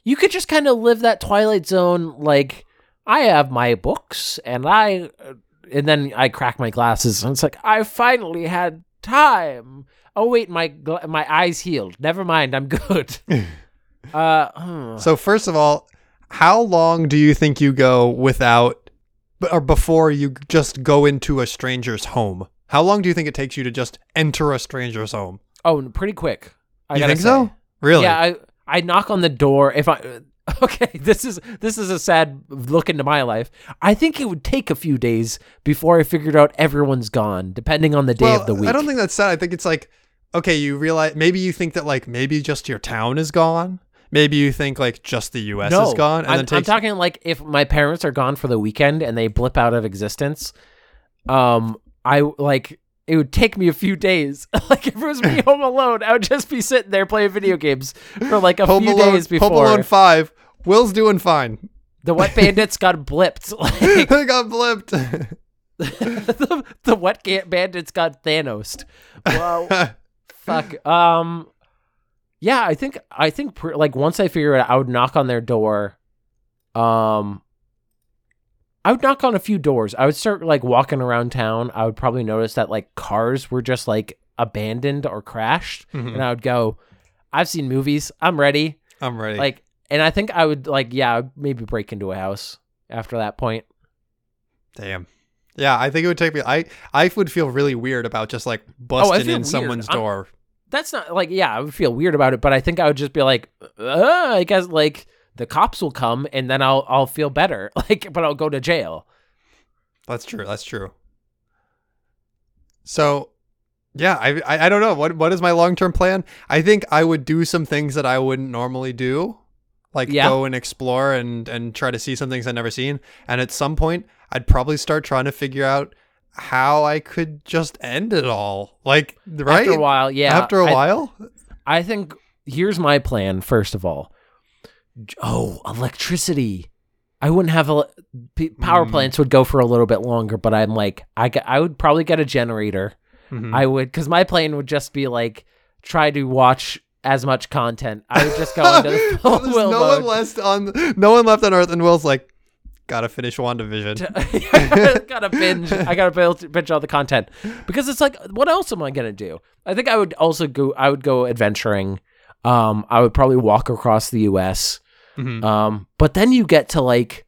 you could just kind of live that twilight zone like I have my books and I uh, and then I crack my glasses and it's like I finally had time. Oh wait, my my eyes healed. Never mind, I'm good. uh hmm. So first of all, how long do you think you go without, or before you just go into a stranger's home? How long do you think it takes you to just enter a stranger's home? oh, pretty quick. I you think say. so? Really? Yeah, I I knock on the door if I Okay, this is this is a sad look into my life. I think it would take a few days before I figured out everyone's gone, depending on the day well, of the week. I don't think that's sad. I think it's like, okay, you realize maybe you think that like maybe just your town is gone. Maybe you think like just the U.S. no, is gone, and I'm, then takes I'm talking like if my parents are gone for the weekend and they blip out of existence. Um, I like it would take me a few days. like if it was me home alone, I would just be sitting there playing video games for like a Home few Alone. days before Home Alone Five. Will's doing fine. the wet bandits got blipped. Like I got blipped. the, the wet bandits got Thanos. Wow. Fuck. Um. Yeah, I think I think pr- like once I figure it out, I would knock on their door. Um. I would knock on a few doors. I would start like walking around town. I would probably notice that like cars were just like abandoned or crashed, Mhm. and I would go, "I've seen movies. I'm ready." I'm ready. Like, and I think I would like, yeah, maybe break into a house after that point. Damn. Yeah, I think it would take me. I I would feel really weird about just like busting feel in someone's I'm- door. that's not like yeah i would feel weird about it but i think i would just be like uh, i guess like the cops will come and then i'll i'll feel better like but i'll go to jail That's true. That's true. So, yeah, I I, I don't know what what is my long term plan. I think I would do some things that I wouldn't normally do, like Yeah. go and explore and and try to see some things I've never seen. And at some point, I'd probably start trying to figure out how I could just end it all. Like right after a while yeah After a I- while. I think here's my plan first of all oh electricity i wouldn't have a power Mm. plants would go for a little bit longer but i'm like i, I would probably get a generator Mhm. i would because my plan would just be like try to watch as much content i would just go into the full will no mode. one left on no one left on Earth, and Will's like, gotta finish WandaVision. gotta binge. I gotta binge all the content because it's like, what else am I gonna do? I think I would also go. I would go adventuring. Um, I would probably walk across the U.S. Mhm. Um, but then you get to like,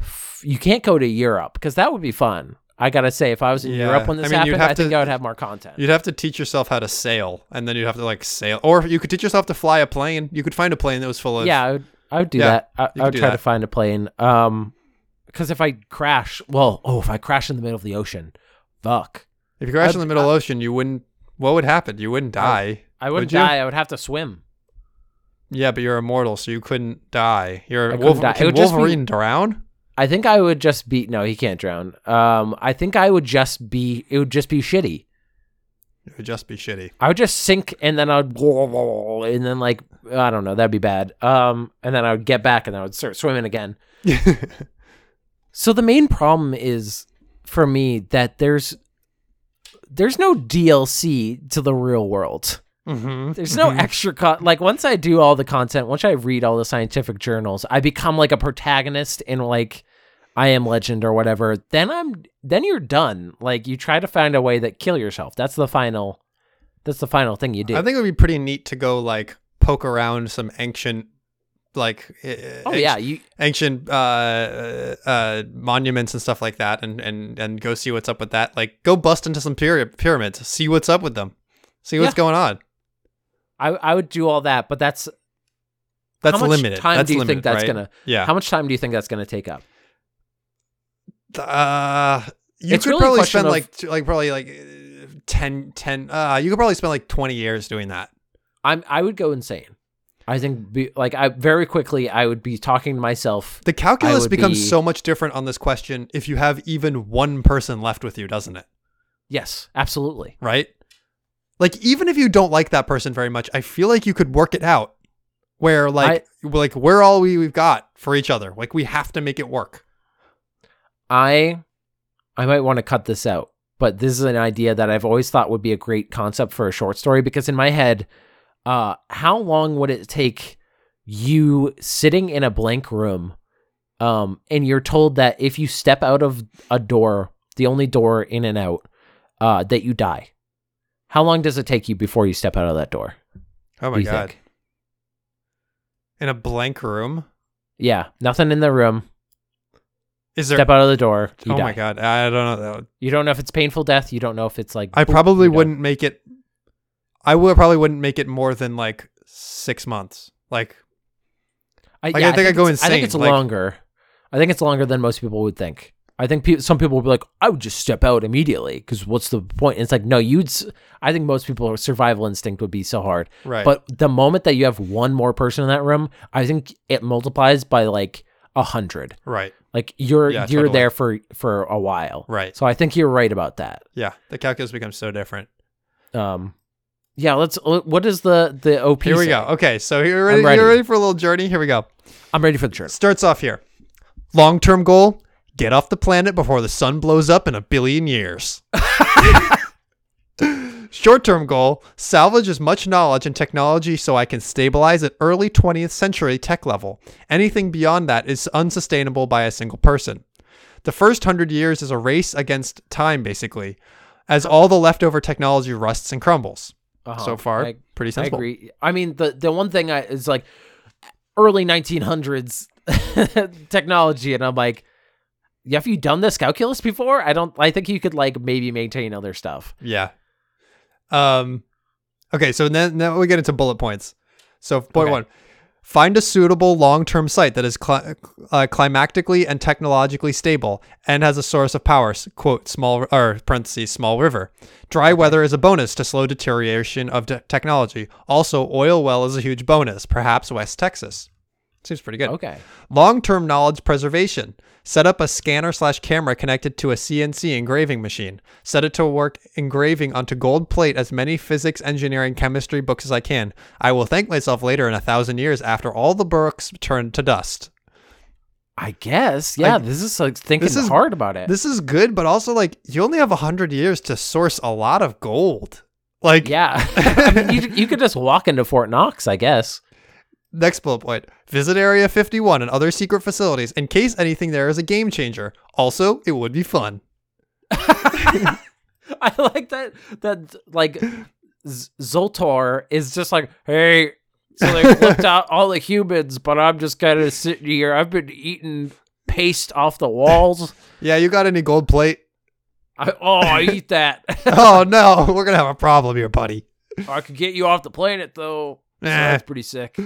f- you can't go to Europe because that would be fun. I gotta say, if I was in Yeah. Europe when this I mean, happened, have I think I would have more content. You'd have to teach yourself how to sail, and then you'd have to like sail, or you could teach yourself to fly a plane. You could find a plane that was full of yeah, I would. I would do Yeah, that. I, I would try that. to find a plane. Um, because if I crash, well, oh, if I crash in the middle of the ocean, fuck. If you crash I'd- in the middle of the ocean, you wouldn't. What would happen? You wouldn't die. I wouldn't Would die. I would have to swim. Yeah, but you're immortal, so you couldn't die. You're I Wolver- die. Can just be- Wolverine drown? I think I would just be no, he can't drown. Um, I think I would just be it would just be shitty. It would just be shitty. I would just sink and then I'd and then like I don't know, that'd be bad. Um, and then I would get back and I would start swimming again. So the main problem is for me that there's there's no DLC to the real world. Mm-hmm. There's no extra cut. Like once I do all the content, once I read all the scientific journals, I become like a protagonist in like I am Legend or whatever. Then I'm then you're done. Like you try to find a way that kill yourself. That's the final. That's the final thing you do. I think it would be pretty neat to go like poke around some ancient, like uh, oh yeah, you ancient uh, uh, monuments and stuff like that, and and and go see what's up with that. Like go bust into some pyra- pyramids, see what's up with them, see what's Yeah. going on. I I would do all that, but that's That's how much limited. time that's do you limited, think that's right? gonna? Yeah. How much time do you think that's gonna take up? Uh, you It's could really probably spend of- like t- like probably like uh, 10, 10 uh you could probably spend like 20 years doing that. I'm I would go insane. I think be, like I very quickly I would be talking to myself. The calculus becomes be- so much different on this question if you have even one person left with you, doesn't it? Yes, absolutely. Right? Like even if you don't like that person very much, I feel like you could work it out where like like we're all we, we've got for each other. Like we have to make it work. I I might want to cut this out, but this is an idea that I've always thought would be a great concept for a short story because in my head, uh how long would it take you sitting in a blank room um and you're told that if you step out of a door, the only door in and out, uh that you die. How long does it take you before you step out of that door? Oh my god. think? In a blank room? Yeah, nothing in the room. Is there Step out of the door. You Oh die. my god. I don't know. You don't know if it's painful death. You don't know if it's like. I boop, probably wouldn't make it. I would probably wouldn't make it more than like six months. Like I, Like, I think I'd go it's- I think it's like- longer. I think it's longer than most people would think. I think pe- some people would be like, I would just step out immediately because what's the point? And it's like, no, you'd. s- I think most people survival instinct would be so hard. right, But the moment that you have one more person in that room, I think it multiplies by like a hundred. right, Like you're Yeah, you're totally. there for for a while. right. So I think you're right about that. Yeah, the calculus becomes so different. Um, yeah. Let's. What is the the op? Here we say? go. Okay, so you're ready, ready. You're ready for a little journey. Here we go. I'm ready for the journey. Starts off here. Long term goal: get off the planet before the sun blows up in a billion years. Short term goal: salvage as much knowledge and technology so I can stabilize at early 20th century tech level. Anything beyond that is unsustainable by a single person. The first hundred years is a race against time, basically, as all the leftover technology rusts and crumbles. Uh-huh. So far, I- pretty I sensible. agree. I mean, the the one thing I is like early 1900s technology, and I'm like, have you done this calculus before? I don't. I think you could like maybe maintain other stuff. Yeah. Um. Okay, so then now we get into bullet points. So point Okay. one: find a suitable long-term site that is cli- uh, climactically and technologically stable and has a source of power. Quote small or parentheses small river. Dry weather is a bonus to slow deterioration of te- technology. Also, oil well is a huge bonus. Perhaps West Texas. Seems pretty good. Okay. Long-term knowledge preservation. Set up a scanner slash camera connected to a CNC engraving machine. Set it to work engraving onto gold plate as many physics, engineering, chemistry books as I can. I will thank myself later in a thousand years after all the books turn to dust. I guess. Yeah. I- this is like thinking this is- hard about it. This is good, but also like you only have a hundred years to source a lot of gold. Like yeah. I mean, you you could just walk into Fort Knox, I guess. Next bullet point. Visit Area 51 and other secret facilities in case anything there is a game changer. Also, it would be fun. I like that that like Z- Zoltar is just like, hey, so they flipped out all the humans, but I'm just kind of sitting here. I've been eating paste off the walls. Yeah, you got any gold plate? I, oh, I eat that. oh no, we're gonna have a problem here, buddy. I could get you off the planet though. So Eh. that's pretty sick.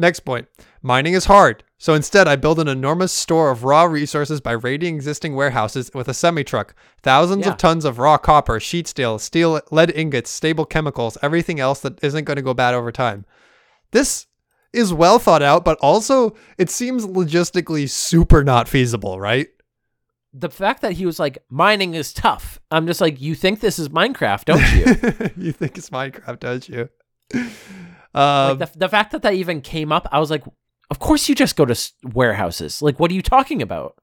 Next point. Mining is hard. So instead, I build an enormous store of raw resources by raiding existing warehouses with a semi truck. Thousands Yeah. of tons of raw copper, sheet steel, steel, lead ingots, stable chemicals, everything else that isn't going to go bad over time. This is well thought out, but also it seems logistically super not feasible, right? The fact that he was like, mining is tough. I'm just like, you think this is Minecraft, don't you? you think it's Minecraft, don't you? Um, like the, the fact that that even came up, I was like, of course you just go to warehouses. Like, what are you talking about?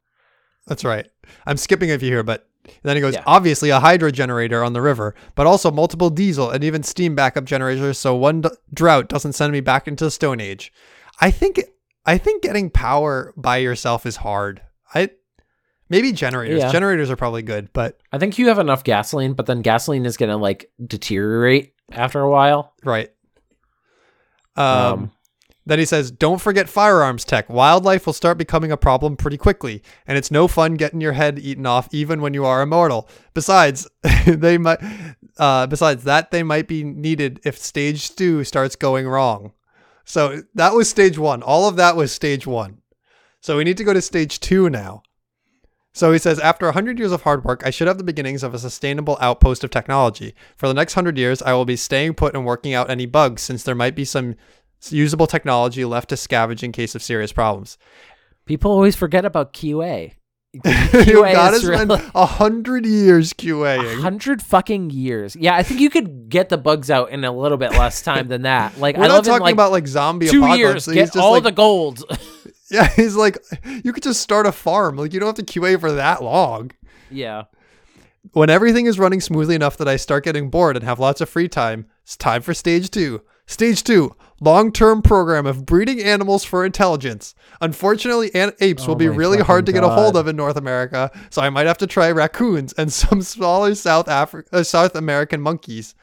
That's right. I'm skipping a few here, but then he goes, Yeah. obviously a hydro generator on the river, but also multiple diesel and even steam backup generators, so one d- drought doesn't send me back into the Stone Age. I think I think getting power by yourself is hard. I maybe generators. Yeah. Generators are probably good, but I think you have enough gasoline, but then gasoline is gonna like deteriorate after a while. right. Um, Um, Then he says, Don't forget firearms tech. Wildlife will start becoming a problem pretty quickly, and it's no fun getting your head eaten off even when you are immortal. Besides, they might uh, besides that they might be needed if stage two starts going wrong. So that was stage one. All of that was stage one. So we need to go to stage two now. So he says, after 100 years of hard work, I should have the beginnings of a sustainable outpost of technology. For the next 100 years, I will be staying put and working out any bugs, since there might be some usable technology left to scavenge in case of serious problems. people always forget about QA. you QA gotta is spend really- a hundred years A QAing. hundred fucking years. Yeah, I think you could get the bugs out in a little bit less time than that. Like We're I not live in talking like about like zombie two apocalypse. years, get all like, the gold. yeah, he's like, you could just start a farm. Like you don't have to QA for that long. yeah. When everything is running smoothly enough that I start getting bored and have lots of free time, it's time for stage two. Stage two, long term program of breeding animals for intelligence. Unfortunately, an- apes will Oh be really hard to fucking get a hold of in North America, so I might have to try raccoons and some smaller South Afri- uh, South American monkeys.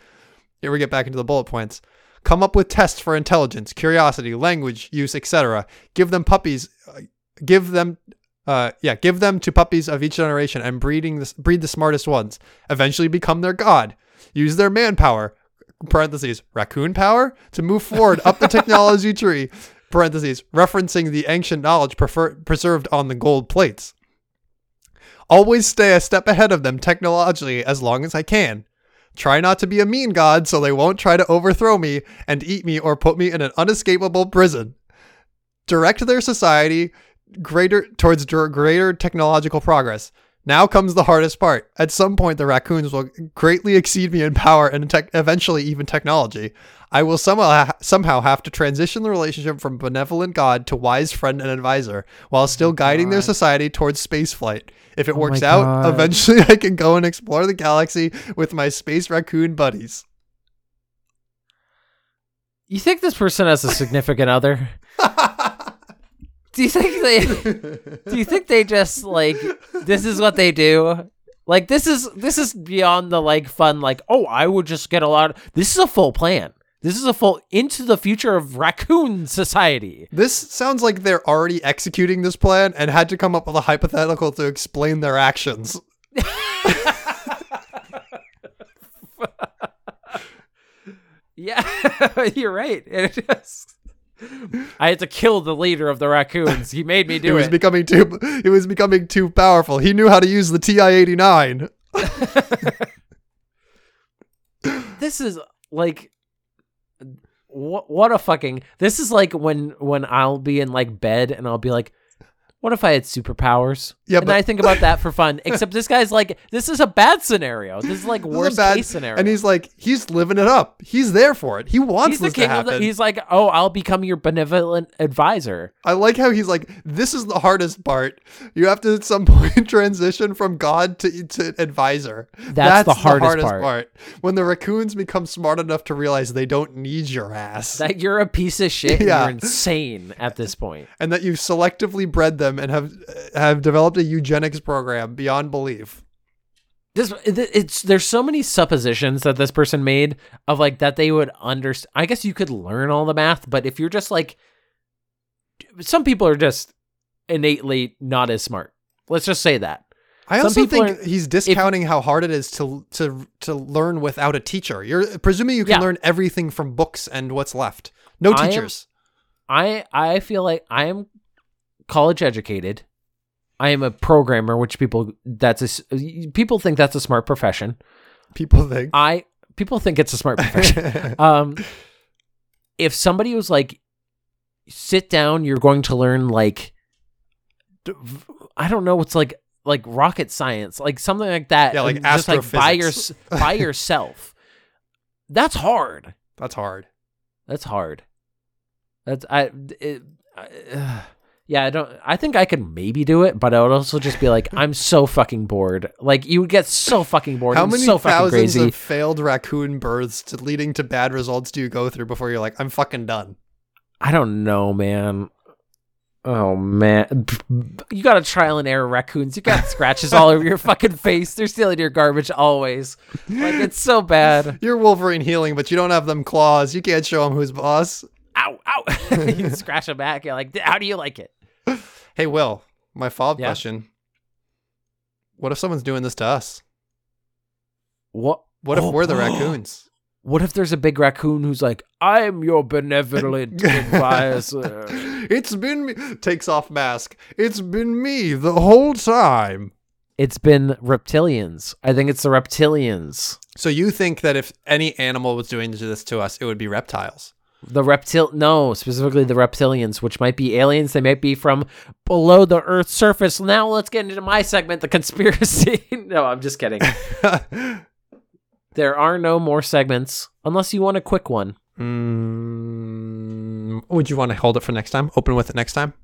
Here we get back into the bullet points. Come up with tests for intelligence, curiosity, language use, etc. Give them puppies. Uh, give them, uh, yeah, give them to puppies of each generation and breeding the, breed the smartest ones. Eventually become their god. Use their manpower. Parentheses raccoon power to move forward up the technology tree. Parentheses referencing the ancient knowledge prefer- preserved on the gold plates. Always stay a step ahead of them technologically as long as I can. Try not to be a mean god so they won't try to overthrow me and eat me or put me in an unescapable prison. Direct their society greater towards greater technological progress. Now comes the hardest part. At some point, the raccoons will greatly exceed me in power and tech eventually even technology. I will somehow somehow have to transition the relationship from benevolent god to wise friend and advisor, while still oh guiding their society towards spaceflight. If it Oh works out, God. eventually I can go and explore the galaxy with my space raccoon buddies. You think this person has a significant other? Do you think they do you think they just like this is what they do? Like this is this is beyond the like fun like oh I would just get a lot this is a full plan. This is a full into the future of raccoon society. This sounds like they're already executing this plan and had to come up with a hypothetical to explain their actions. Yeah, you're right. It just, I had to kill the leader of the raccoons. He made me do was it. was becoming too he was becoming too powerful. He knew how to use the TI-89. this is like what what a fucking this is like when when I'll be in like bed and I'll be like what if I had superpowers? Yeah, and but- I think about that for fun. Except this guy's like, this is a bad scenario. This is like This is worst bad- case scenario. And he's like, he's living it up. He's there for it. He wants he's the this to happen. the. He's like, oh, I'll become your benevolent advisor. I like how he's like, this is the hardest part. You have to at some point transition from God to, to advisor. That's the hardest part. When the raccoons become smart enough to realize they don't need your ass. That you're a piece of shit. and Yeah. You're insane at this point. and that you've selectively bred them and have have developed a eugenics program beyond belief. this it's there's so many suppositions that this person made of like that they would understand i guess you could learn all the math but if you're just like some people are just innately not as smart let's just say that I Some also think are- he's discounting how hard it is to to to learn without a teacher. You're presuming you can Yeah. learn everything from books and what's left. No I am- teachers. i i feel like i am college educated. I am a programmer which people that's a people think that's a smart profession. People think. i people think it's a smart profession. Um if somebody was like sit down you're going to learn like I don't know what's like like rocket science like something like that Yeah, like just like by your by yourself. That's hard. That's hard. that's hard. That's i it, I- ugh. Yeah, I don't. I think I could maybe do it, but I would also just be like, I'm so fucking bored. Like you would get so fucking bored. How many so fucking thousands crazy. of failed raccoon births to leading to bad results do you go through before you're like, I'm fucking done? I don't know, man. Oh man, you got a trial and error raccoons. You got scratches all over your fucking face. They're stealing your garbage always. Like it's so bad. You're Wolverine healing, but you don't have them claws. You can't show them who's boss. Ow, ow. you scratch them back. You're like, how do you like it? Hey, Will, my follow up Yeah? question. What if someone's doing this to us? What? What if Oh. we're the oh. raccoons? What if there's a big raccoon who's like, I'm your benevolent advisor. it's been me. Takes off mask. It's been me the whole time. It's been reptilians. I think it's the reptilians. So you think that if any animal was doing this to us, it would be reptiles? The reptil no, specifically the reptilians, which might be aliens. They might be from below the Earth's surface. Now let's get into my segment, the conspiracy. no, I'm just kidding. There are no more segments unless you want a quick one. mm, would you want to hold it for next time? Open with it next time.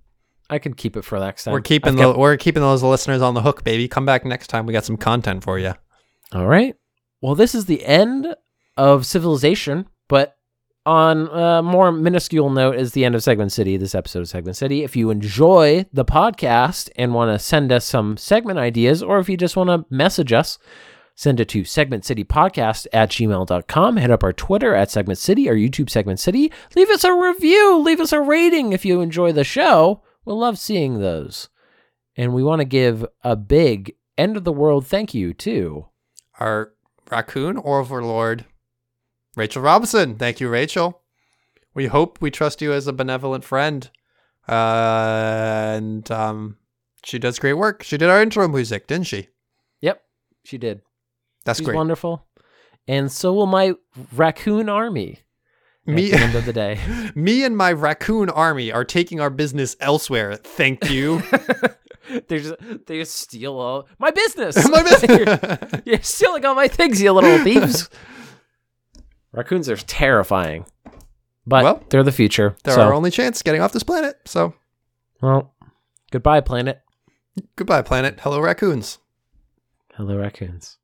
I can keep it for next time. We're keeping I've the we're keeping those listeners on the hook, baby. Come back next time. We got some content for you. All right. Well, this is the end of Civilization, but on a more minuscule note is the end of Segment City, this episode of Segment City. If you enjoy the podcast and want to send us some segment ideas, or if you just want to message us, send it to segmentcitypodcast at gmail.com. Head up our Twitter at Segment City, our YouTube Segment City. Leave us a review, leave us a rating if you enjoy the show. We'll love seeing those. And we want to give a big end of the world thank you to Our raccoon overlord, Rachel Robinson. Thank you, Rachel. We hope we trust you as a benevolent friend. Uh, and um, she does great work. She did our intro music, didn't she? Yep, she did. That's She's great. wonderful. And so will my raccoon army Me, at the end of the day. me and my raccoon army are taking our business elsewhere. Thank you. they just they just steal all my business. my you're, business. you're stealing all my things, you little thieves. Raccoons are terrifying, but Well, they're the future. They're so, our only chance getting off this planet. So well, goodbye, planet. goodbye, planet. Hello, raccoons. Hello, raccoons.